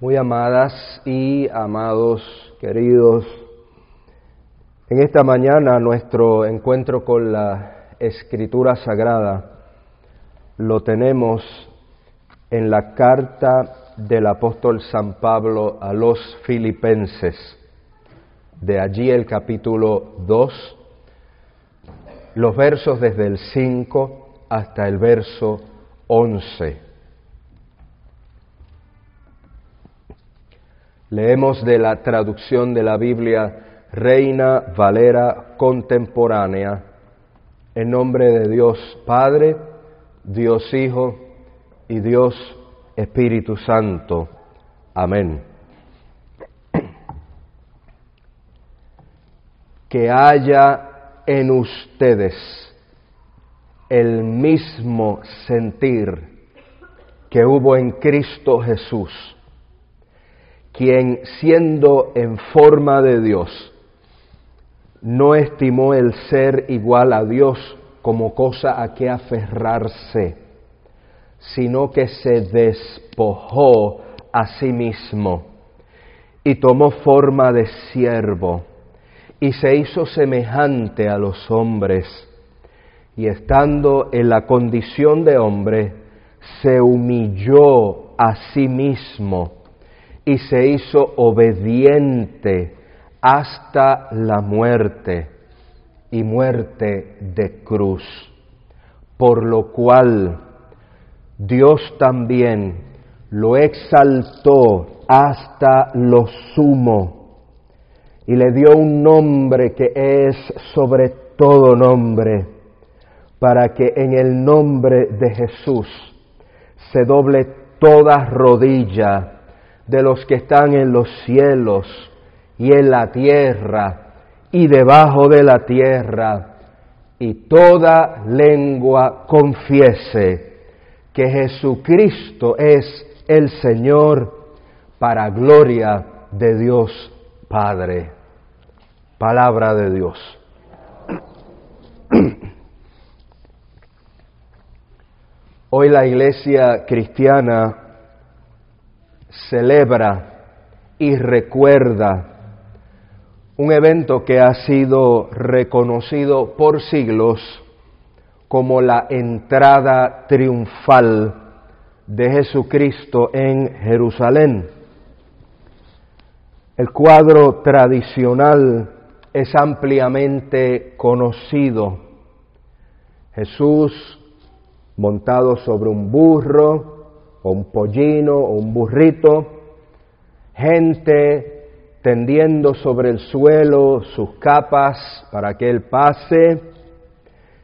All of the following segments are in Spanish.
Muy amadas y amados, queridos, en esta mañana nuestro encuentro con la Escritura Sagrada lo tenemos en la carta del apóstol San Pablo a los filipenses, de allí el capítulo 2, los versos desde el 5 hasta el verso 11. Leemos de la traducción de la Biblia Reina Valera Contemporánea, en nombre de Dios Padre, Dios Hijo y Dios Espíritu Santo. Amén. Que haya en ustedes el mismo sentir que hubo en Cristo Jesús quien siendo en forma de Dios, no estimó el ser igual a Dios como cosa a que aferrarse, sino que se despojó a sí mismo y tomó forma de siervo y se hizo semejante a los hombres. Y estando en la condición de hombre, se humilló a sí mismo y se hizo obediente hasta la muerte y muerte de cruz, por lo cual Dios también lo exaltó hasta lo sumo y le dio un nombre que es sobre todo nombre, para que en el nombre de Jesús se doble toda rodilla de los que están en los cielos y en la tierra y debajo de la tierra, y toda lengua confiese que Jesucristo es el Señor para gloria de Dios Padre. Palabra de Dios. Hoy la iglesia cristiana celebra y recuerda un evento que ha sido reconocido por siglos como la entrada triunfal de Jesucristo en Jerusalén. El cuadro tradicional es ampliamente conocido. Jesús montado sobre un burro, o un pollino o un burrito, gente tendiendo sobre el suelo sus capas para que él pase,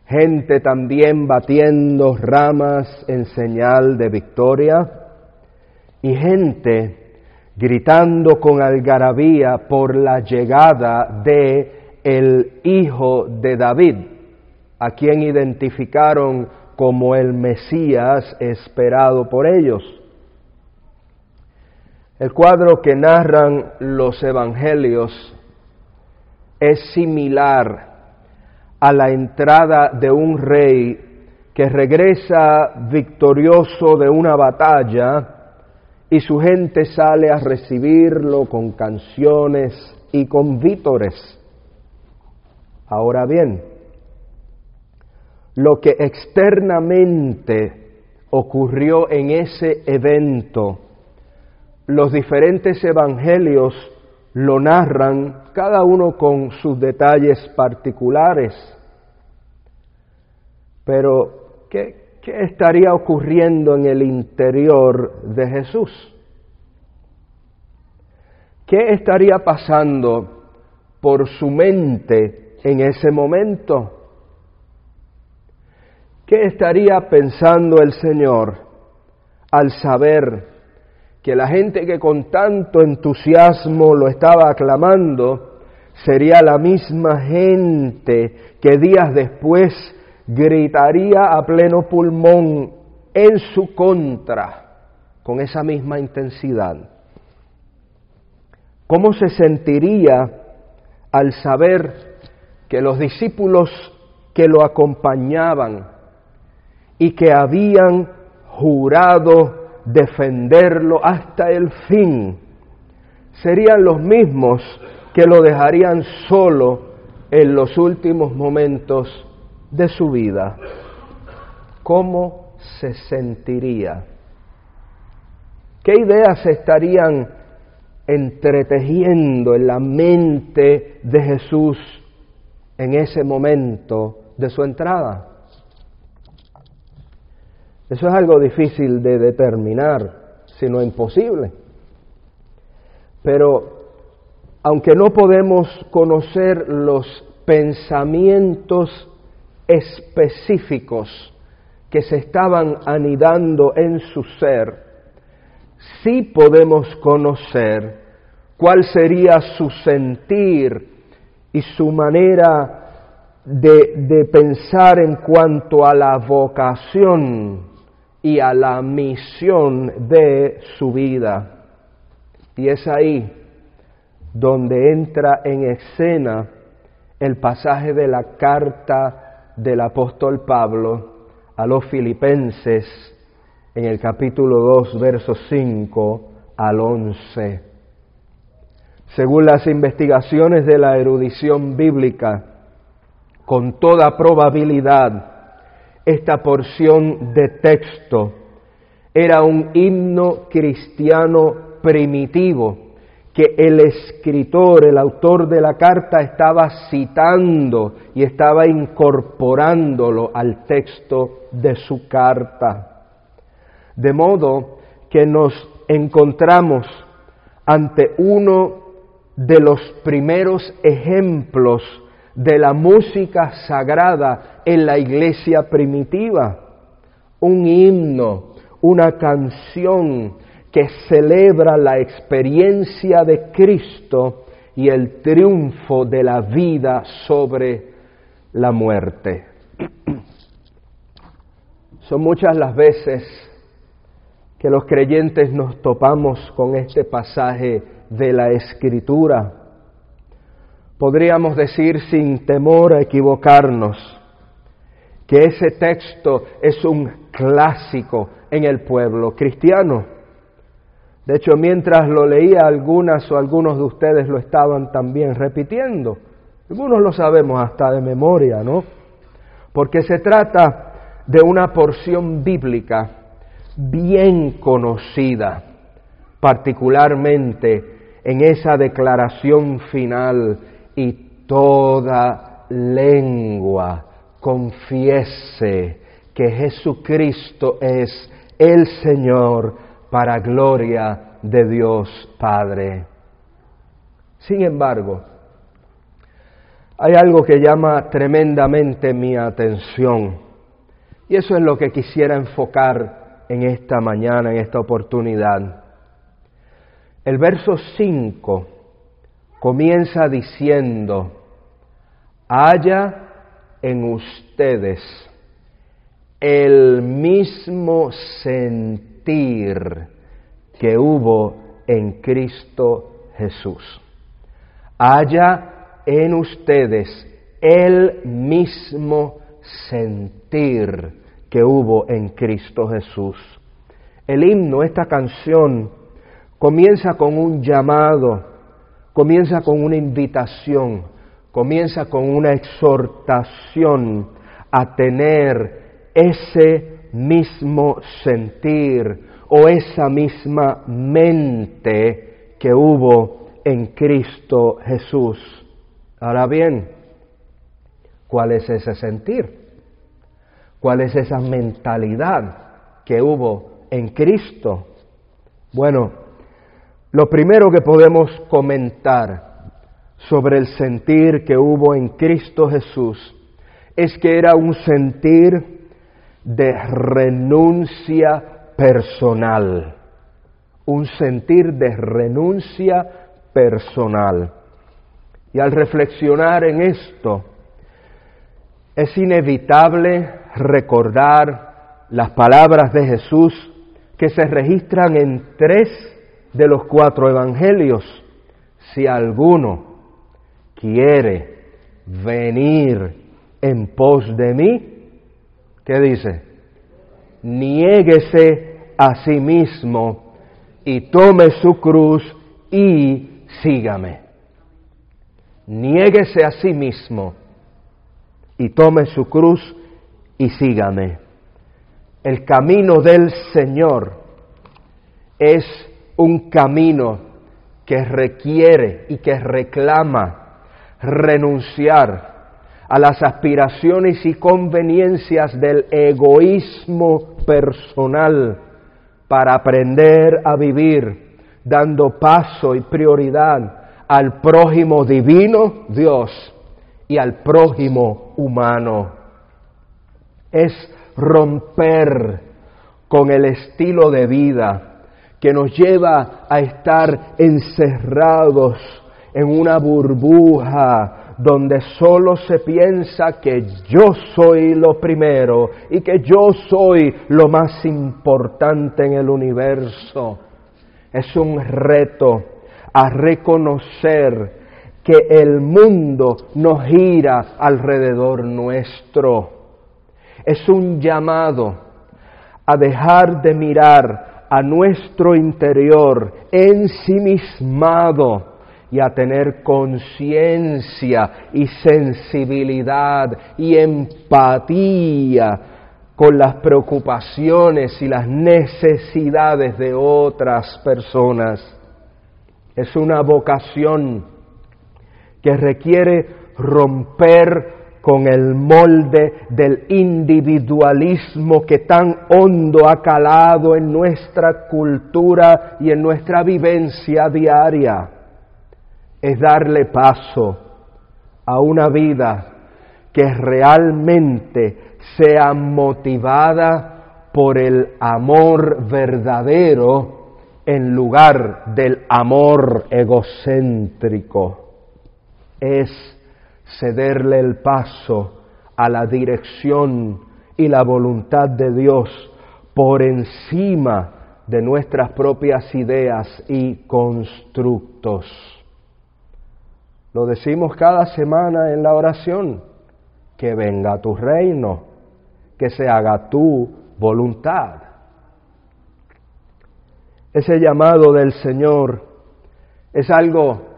gente también batiendo ramas en señal de victoria y gente gritando con algarabía por la llegada de el hijo de David, a quien identificaron como el Mesías esperado por ellos. El cuadro que narran los evangelios es similar a la entrada de un rey que regresa victorioso de una batalla y su gente sale a recibirlo con canciones y con vítores. Ahora bien, lo que externamente ocurrió en ese evento. Los diferentes evangelios lo narran, cada uno con sus detalles particulares. Pero, ¿qué, ¿qué, estaría ocurriendo en el interior de Jesús? ¿Qué estaría pasando por su mente en ese momento? ¿Qué estaría pensando el Señor al saber que la gente que con tanto entusiasmo lo estaba aclamando sería la misma gente que días después gritaría a pleno pulmón en su contra con esa misma intensidad? ¿Cómo se sentiría al saber que los discípulos que lo acompañaban y que habían jurado defenderlo hasta el fin, serían los mismos que lo dejarían solo en los últimos momentos de su vida. ¿Cómo se sentiría? ¿Qué ideas estarían entretejiendo en la mente de Jesús en ese momento de su entrada? Eso es algo difícil de determinar, si no imposible. Pero aunque no podemos conocer los pensamientos específicos que se estaban anidando en su ser, sí podemos conocer cuál sería su sentir y su manera de, de, pensar en cuanto a la vocación y a la misión de su vida. Y es ahí donde entra en escena el pasaje de la carta del apóstol Pablo a los filipenses en el capítulo 2, versos 5 al 11. Según las investigaciones de la erudición bíblica, con toda probabilidad, esta porción de texto era un himno cristiano primitivo que el escritor, el autor de la carta estaba citando y estaba incorporándolo al texto de su carta. De modo que nos encontramos ante uno de los primeros ejemplos de la música sagrada en la iglesia primitiva, un himno, una canción que celebra la experiencia de Cristo y el triunfo de la vida sobre la muerte. Son muchas las veces que los creyentes nos topamos con este pasaje de la Escritura. Podríamos decir sin temor a equivocarnos que ese texto es un clásico en el pueblo cristiano. De hecho, mientras lo leía, algunas o algunos de ustedes lo estaban también repitiendo. Algunos lo sabemos hasta de memoria, ¿no? Porque se trata de una porción bíblica bien conocida, particularmente en esa declaración final, y toda lengua confiese que Jesucristo es el Señor para gloria de Dios Padre. Sin embargo, hay algo que llama tremendamente mi atención y eso es lo que quisiera enfocar en esta mañana, en esta oportunidad. El verso 5 comienza diciendo, haya en ustedes el mismo sentido que hubo en Cristo Jesús. Haya en ustedes el mismo sentir que hubo en Cristo Jesús. El himno, esta canción, comienza con un llamado, comienza con una invitación, comienza con una exhortación a tener ese mismo sentir o esa misma mente que hubo en Cristo Jesús. Ahora bien, ¿cuál es ese sentir? ¿Cuál es esa mentalidad que hubo en Cristo? Bueno, lo primero que podemos comentar sobre el sentir que hubo en Cristo Jesús es que era un sentir de renuncia personal, un sentir de renuncia personal. Y al reflexionar en esto, es inevitable recordar las palabras de Jesús que se registran en tres de los cuatro evangelios. Si alguno quiere venir en pos de mí, ¿Qué dice? Niéguese a sí mismo y tome su cruz y sígame. Niéguese a sí mismo y tome su cruz y sígame. El camino del Señor es un camino que requiere y que reclama renunciar a las aspiraciones y conveniencias del egoísmo personal para aprender a vivir dando paso y prioridad al prójimo divino Dios y al prójimo humano. Es romper con el estilo de vida que nos lleva a estar encerrados en una burbuja donde solo se piensa que yo soy lo primero y que yo soy lo más importante en el universo. Es un reto a reconocer que el mundo no gira alrededor nuestro. Es un llamado a dejar de mirar a nuestro interior ensimismado y a tener conciencia y sensibilidad y empatía con las preocupaciones y las necesidades de otras personas. Es una vocación que requiere romper con el molde del individualismo que tan hondo ha calado en nuestra cultura y en nuestra vivencia diaria es darle paso a una vida que realmente sea motivada por el amor verdadero en lugar del amor egocéntrico. Es cederle el paso a la dirección y la voluntad de Dios por encima de nuestras propias ideas y constructos. Lo decimos cada semana en la oración, que venga tu reino, que se haga tu voluntad. Ese llamado del Señor es algo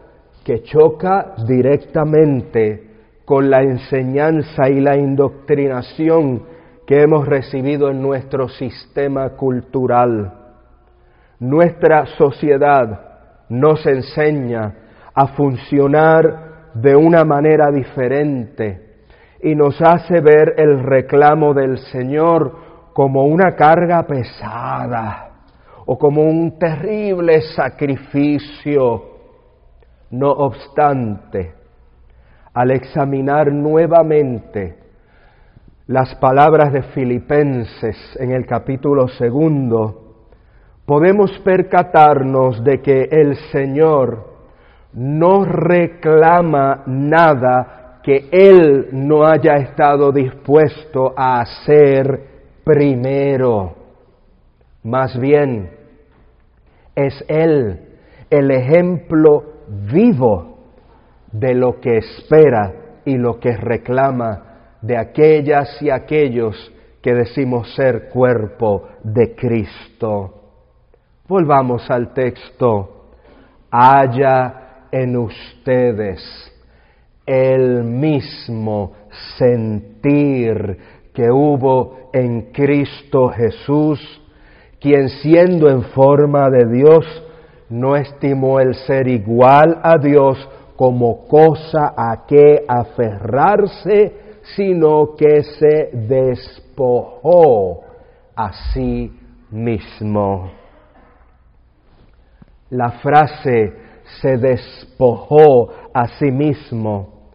que choca directamente con la enseñanza y la indoctrinación que hemos recibido en nuestro sistema cultural. Nuestra sociedad nos enseña a funcionar de una manera diferente y nos hace ver el reclamo del Señor como una carga pesada o como un terrible sacrificio. No obstante, al examinar nuevamente las palabras de Filipenses en el capítulo segundo, podemos percatarnos de que el Señor no reclama nada que Él no haya estado dispuesto a hacer primero. Más bien, es Él el ejemplo vivo de lo que espera y lo que reclama de aquellas y aquellos que decimos ser cuerpo de Cristo. Volvamos al texto. Haya en ustedes el mismo sentir que hubo en Cristo Jesús, quien siendo en forma de Dios, no estimó el ser igual a Dios como cosa a que aferrarse, sino que se despojó a sí mismo. La frase se despojó a sí mismo,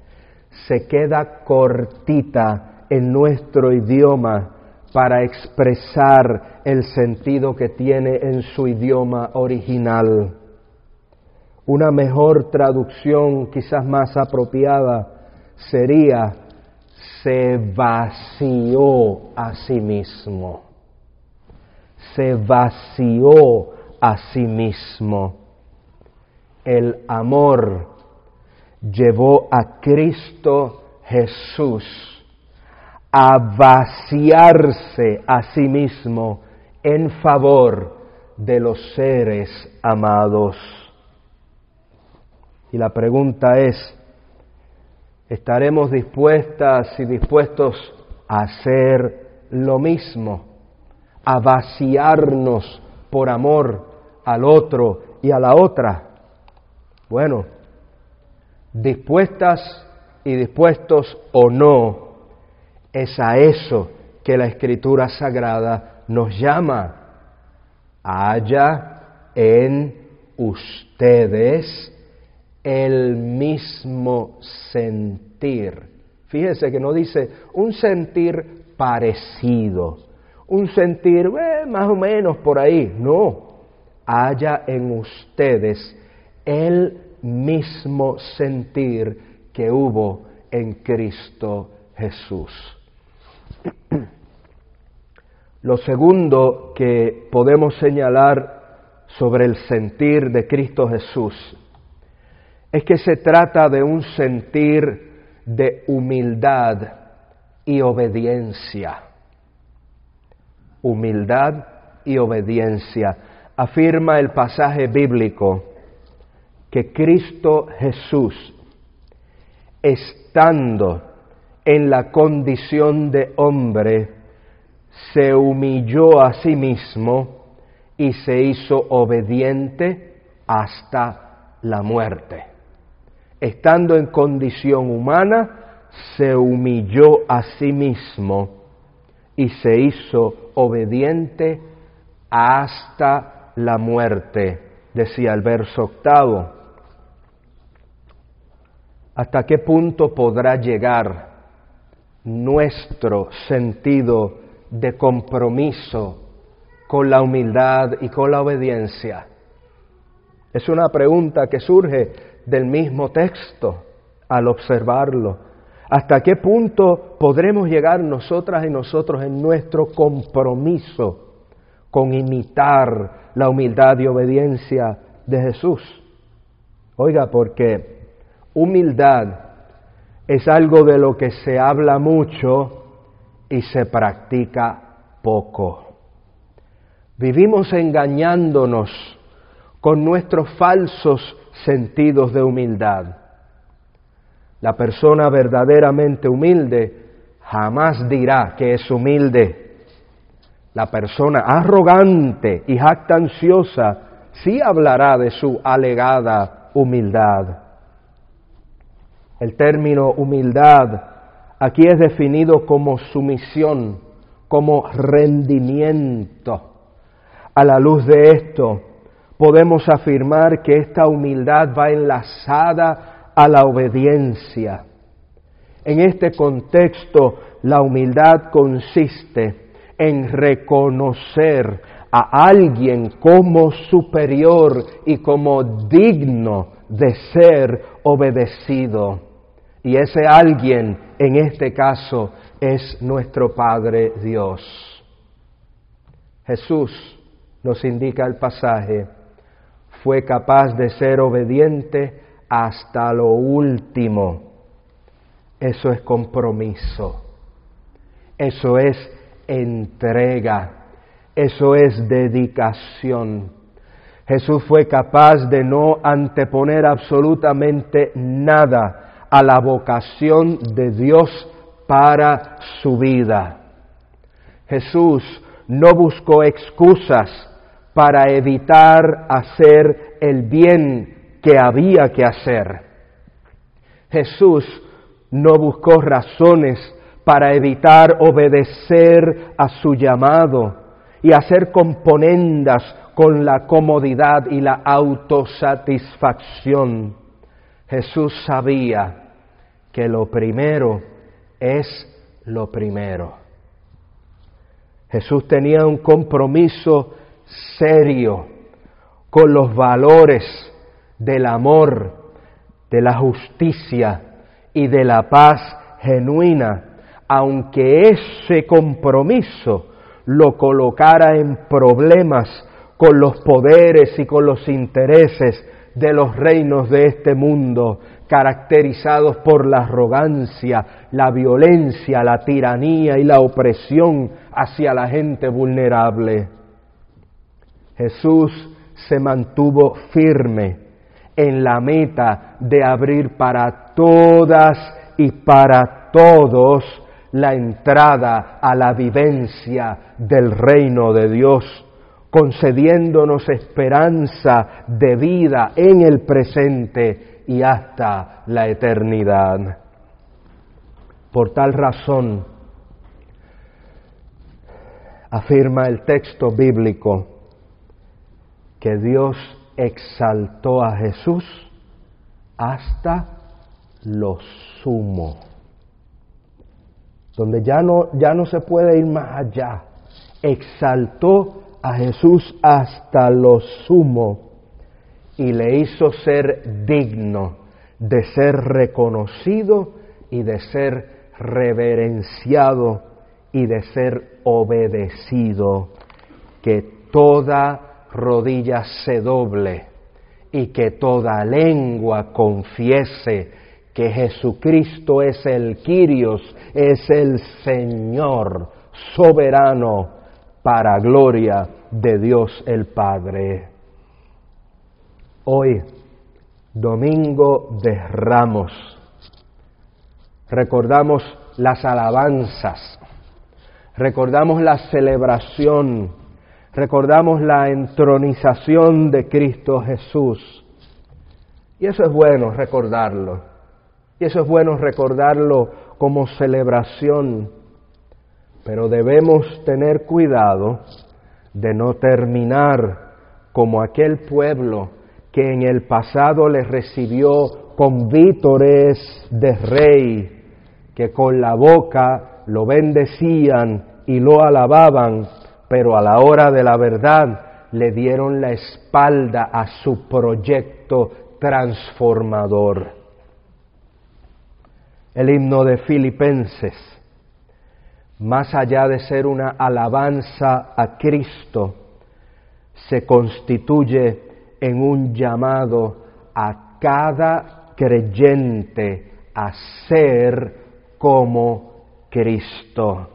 se queda cortita en nuestro idioma para expresar el sentido que tiene en su idioma original. Una mejor traducción, quizás más apropiada, sería se vació a sí mismo. Se vació a sí mismo el amor llevó a Cristo Jesús a vaciarse a sí mismo en favor de los seres amados. Y la pregunta es, ¿estaremos dispuestas y dispuestos a hacer lo mismo, a vaciarnos por amor al otro y a la otra? Bueno, dispuestas y dispuestos o no, es a eso que la Escritura Sagrada nos llama. Haya en ustedes el mismo sentir. Fíjese que no dice un sentir parecido, un sentir eh, más o menos por ahí. No, haya en ustedes el mismo sentir que hubo en Cristo Jesús. Lo segundo que podemos señalar sobre el sentir de Cristo Jesús es que se trata de un sentir de humildad y obediencia. Humildad y obediencia. Afirma el pasaje bíblico que Cristo Jesús, estando en la condición de hombre, se humilló a sí mismo y se hizo obediente hasta la muerte. Estando en condición humana, se humilló a sí mismo y se hizo obediente hasta la muerte, decía el verso octavo. ¿Hasta qué punto podrá llegar nuestro sentido de compromiso con la humildad y con la obediencia? Es una pregunta que surge del mismo texto al observarlo. ¿Hasta qué punto podremos llegar nosotras y nosotros en nuestro compromiso con imitar la humildad y obediencia de Jesús? Oiga, porque humildad es algo de lo que se habla mucho y se practica poco. Vivimos engañándonos con nuestros falsos sentidos de humildad. La persona verdaderamente humilde jamás dirá que es humilde. La persona arrogante y jactanciosa sí hablará de su alegada humildad. El término humildad aquí es definido como sumisión, como rendimiento. A la luz de esto, podemos afirmar que esta humildad va enlazada a la obediencia. En este contexto, la humildad consiste en reconocer a alguien como superior y como digno de ser obedecido. Y ese alguien, en este caso, es nuestro Padre Dios. Jesús, nos indica el pasaje, fue capaz de ser obediente hasta lo último. Eso es compromiso. Eso es entrega. Eso es dedicación. Jesús fue capaz de no anteponer absolutamente nada a la vocación de Dios para su vida. Jesús no buscó excusas para evitar hacer el bien que había que hacer. Jesús no buscó razones para evitar obedecer a su llamado y hacer componendas con la comodidad y la autosatisfacción. Jesús sabía que lo primero es lo primero. Jesús tenía un compromiso serio con los valores del amor, de la justicia y de la paz genuina, aunque ese compromiso lo colocara en problemas con los poderes y con los intereses de los reinos de este mundo, caracterizados por la arrogancia, la violencia, la tiranía y la opresión hacia la gente vulnerable. Jesús se mantuvo firme en la meta de abrir para todas y para todos la entrada a la vivencia del reino de Dios, concediéndonos esperanza de vida en el presente y hasta la eternidad. Por tal razón, afirma el texto bíblico, que Dios exaltó a Jesús hasta lo sumo, donde ya no, ya no se puede ir más allá. Exaltó a Jesús hasta lo sumo y le hizo ser digno de ser reconocido y de ser reverenciado y de ser obedecido, que toda rodilla se doble y que toda lengua confiese que Jesucristo es el Quirios, es el Señor soberano para gloria de Dios el Padre. Hoy, domingo de ramos, recordamos las alabanzas, recordamos la celebración, recordamos la entronización de Cristo Jesús. Y eso es bueno recordarlo. Y eso es bueno recordarlo como celebración. Pero debemos tener cuidado de no terminar como aquel pueblo que en el pasado le recibió con vítores de rey, que con la boca lo bendecían y lo alababan, pero a la hora de la verdad le dieron la espalda a su proyecto transformador. El himno de Filipenses, más allá de ser una alabanza a Cristo, se constituye en un llamado a cada creyente a ser como Cristo.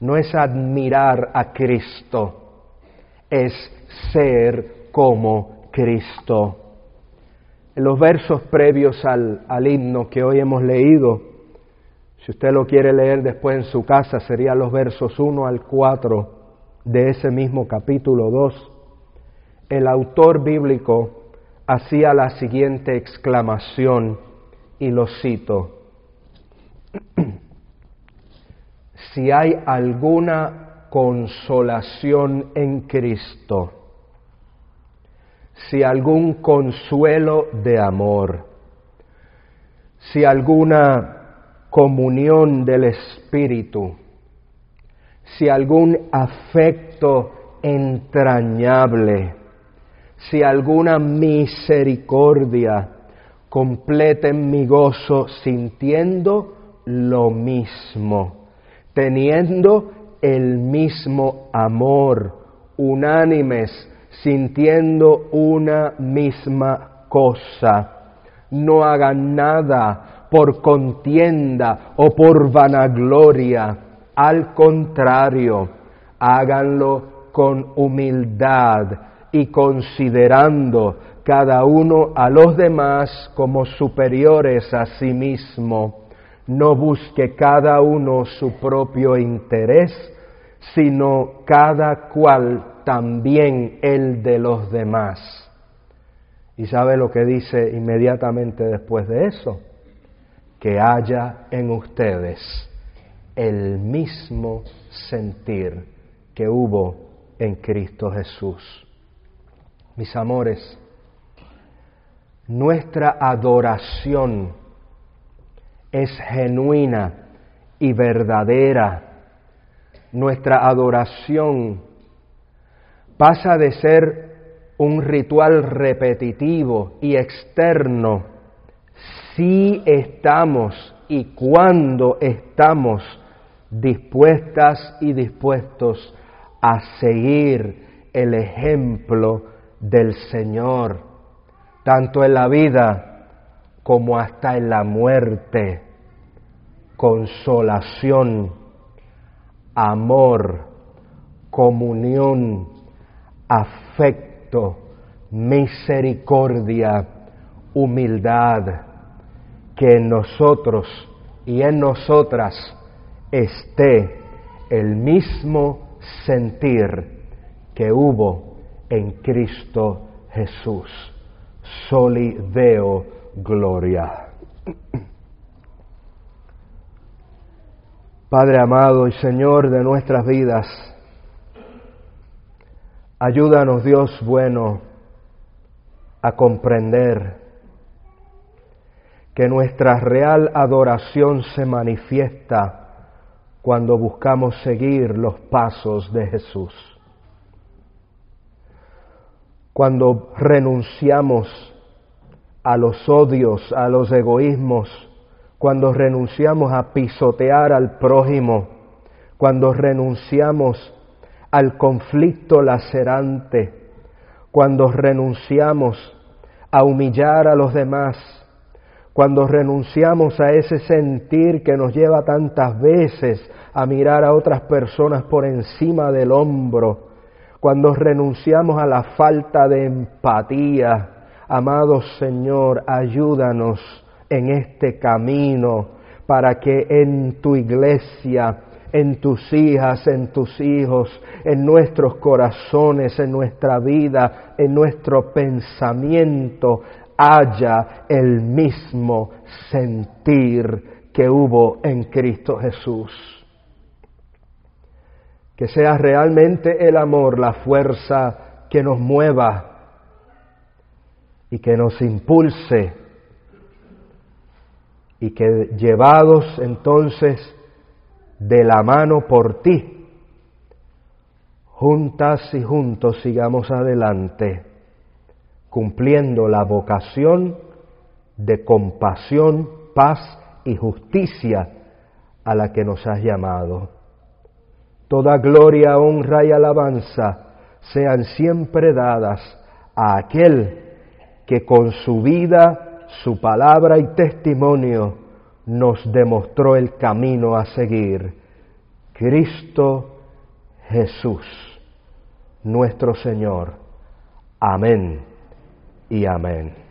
No es admirar a Cristo, es ser como Cristo. En los versos previos al, al himno que hoy hemos leído, si usted lo quiere leer después en su casa, serían los versos 1 al 4 de ese mismo capítulo 2. El autor bíblico hacía la siguiente exclamación, y lo cito. si hay alguna consolación en Cristo, si algún consuelo de amor, si alguna comunión del Espíritu, si algún afecto entrañable, si alguna misericordia, completen mi gozo sintiendo lo mismo, teniendo el mismo amor, unánimes, sintiendo una misma cosa. No hagan nada por contienda o por vanagloria, al contrario, háganlo con humildad y considerando cada uno a los demás como superiores a sí mismo. No busque cada uno su propio interés, sino cada cual también el de los demás. ¿Y sabe lo que dice inmediatamente después de eso? Que haya en ustedes el mismo sentir que hubo en Cristo Jesús. Mis amores, nuestra adoración es genuina y verdadera. Nuestra adoración pasa de ser un ritual repetitivo y externo si estamos y cuando estamos dispuestas y dispuestos a seguir el ejemplo del Señor tanto en la vida como hasta en la muerte, consolación, amor, comunión, afecto, misericordia, humildad, que en nosotros y en nosotras esté el mismo sentir que hubo en Cristo Jesús. Soli Deo Gloria. Padre amado y Señor de nuestras vidas, ayúdanos Dios bueno a comprender que nuestra real adoración se manifiesta cuando buscamos seguir los pasos de Jesús. Cuando renunciamos a los odios, a los egoísmos, cuando renunciamos a pisotear al prójimo, cuando renunciamos al conflicto lacerante, cuando renunciamos a humillar a los demás, cuando renunciamos a ese sentir que nos lleva tantas veces a mirar a otras personas por encima del hombro, cuando renunciamos a la falta de empatía, amado Señor, ayúdanos en este camino para que en tu iglesia, en tus hijas, en tus hijos, en nuestros corazones, en nuestra vida, en nuestro pensamiento, haya el mismo sentir que hubo en Cristo Jesús. Que sea realmente el amor la fuerza que nos mueva y que nos impulse y que llevados entonces de la mano por ti, juntas y juntos sigamos adelante cumpliendo la vocación de compasión, paz y justicia a la que nos has llamado. Toda gloria, honra y alabanza sean siempre dadas a aquel que con su vida, su palabra y testimonio nos demostró el camino a seguir. Cristo Jesús, nuestro Señor. Amén y amén.